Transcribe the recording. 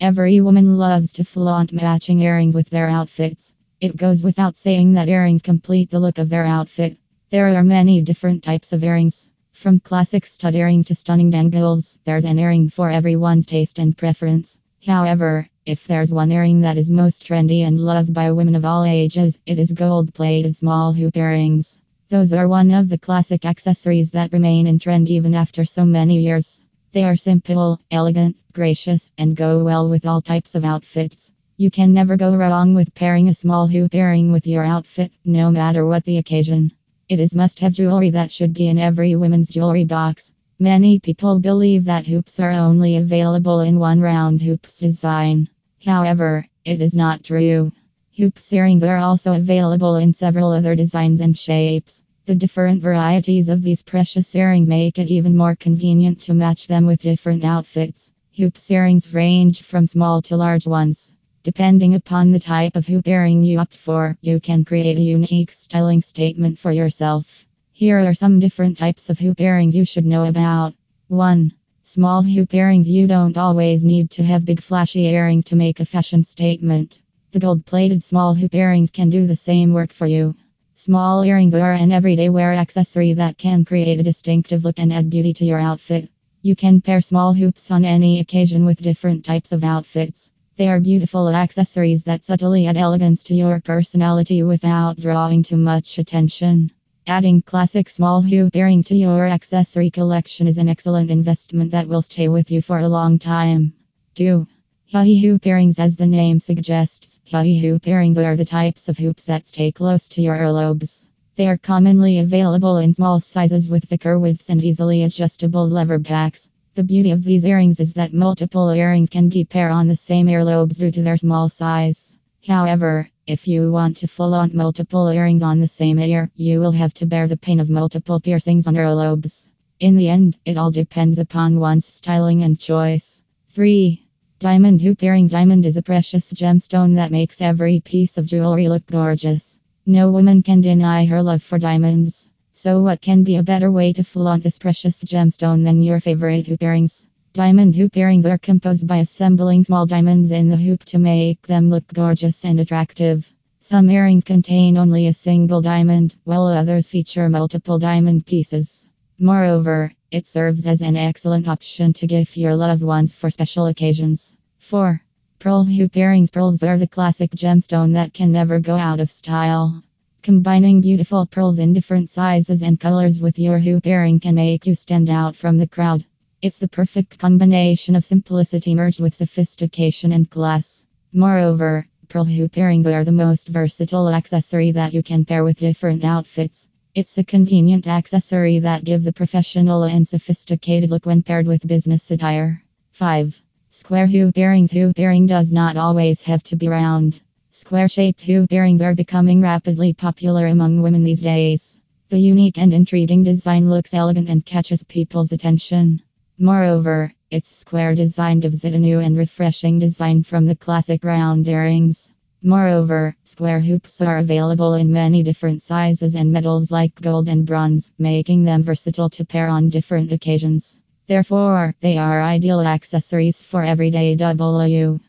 Every woman loves to flaunt matching earrings with their outfits. It goes without saying that earrings complete the look of their outfit. There are many different types of earrings. From classic stud earrings to stunning dangles, there's an earring for everyone's taste and preference. However, if there's one earring that is most trendy and loved by women of all ages, it is gold plated small hoop earrings. Those are one of the classic accessories that remain in trend even after so many years. They are simple, elegant, gracious, and go well with all types of outfits. You can never go wrong with pairing a small hoop earring with your outfit, no matter what the occasion. It is must have jewelry that should be in every women's jewelry box. Many people believe that hoops are only available in one round hoops design. However, it is not true. Hoop earrings are also available in several other designs and shapes. The different varieties of these precious earrings make it even more convenient to match them with different outfits. Hoop earrings range from small to large ones. Depending upon the type of hoop earring you opt for, you can create a unique styling statement for yourself. Here are some different types of hoop earrings you should know about. 1. Small hoop earrings You don't always need to have big flashy earrings to make a fashion statement. The gold plated small hoop earrings can do the same work for you. Small earrings are an everyday wear accessory that can create a distinctive look and add beauty to your outfit. You can pair small hoops on any occasion with different types of outfits. They are beautiful accessories that subtly add elegance to your personality without drawing too much attention. Adding classic small hoop earrings to your accessory collection is an excellent investment that will stay with you for a long time. 2. Huggie hoop earrings, as the name suggests, huggie hoop earrings are the types of hoops that stay close to your earlobes. They are commonly available in small sizes with thicker widths and easily adjustable lever backs. The beauty of these earrings is that multiple earrings can be paired on the same earlobes due to their small size. However, if you want to flaunt multiple earrings on the same ear, you will have to bear the pain of multiple piercings on earlobes. In the end, it all depends upon one's styling and choice. 3. Diamond hoop earrings. Diamond is a precious gemstone that makes every piece of jewelry look gorgeous. No woman can deny her love for diamonds. So, what can be a better way to flaunt this precious gemstone than your favorite hoop earrings? Diamond hoop earrings are composed by assembling small diamonds in the hoop to make them look gorgeous and attractive. Some earrings contain only a single diamond, while others feature multiple diamond pieces. Moreover, it serves as an excellent option to gift your loved ones for special occasions. 4. Pearl hoop earrings. Pearls are the classic gemstone that can never go out of style. Combining beautiful pearls in different sizes and colors with your hoop earring can make you stand out from the crowd. It's the perfect combination of simplicity merged with sophistication and class. Moreover, pearl hoop earrings are the most versatile accessory that you can pair with different outfits. It's a convenient accessory that gives a professional and sophisticated look when paired with business attire. 5. Square hoop earrings. Hoop earring does not always have to be round. Square shaped hoop earrings are becoming rapidly popular among women these days. The unique and intriguing design looks elegant and catches people's attention. Moreover, its square design gives it a new and refreshing design from the classic round earrings. Moreover, square hoops are available in many different sizes and metals like gold and bronze, making them versatile to pair on different occasions. Therefore, they are ideal accessories for everyday W.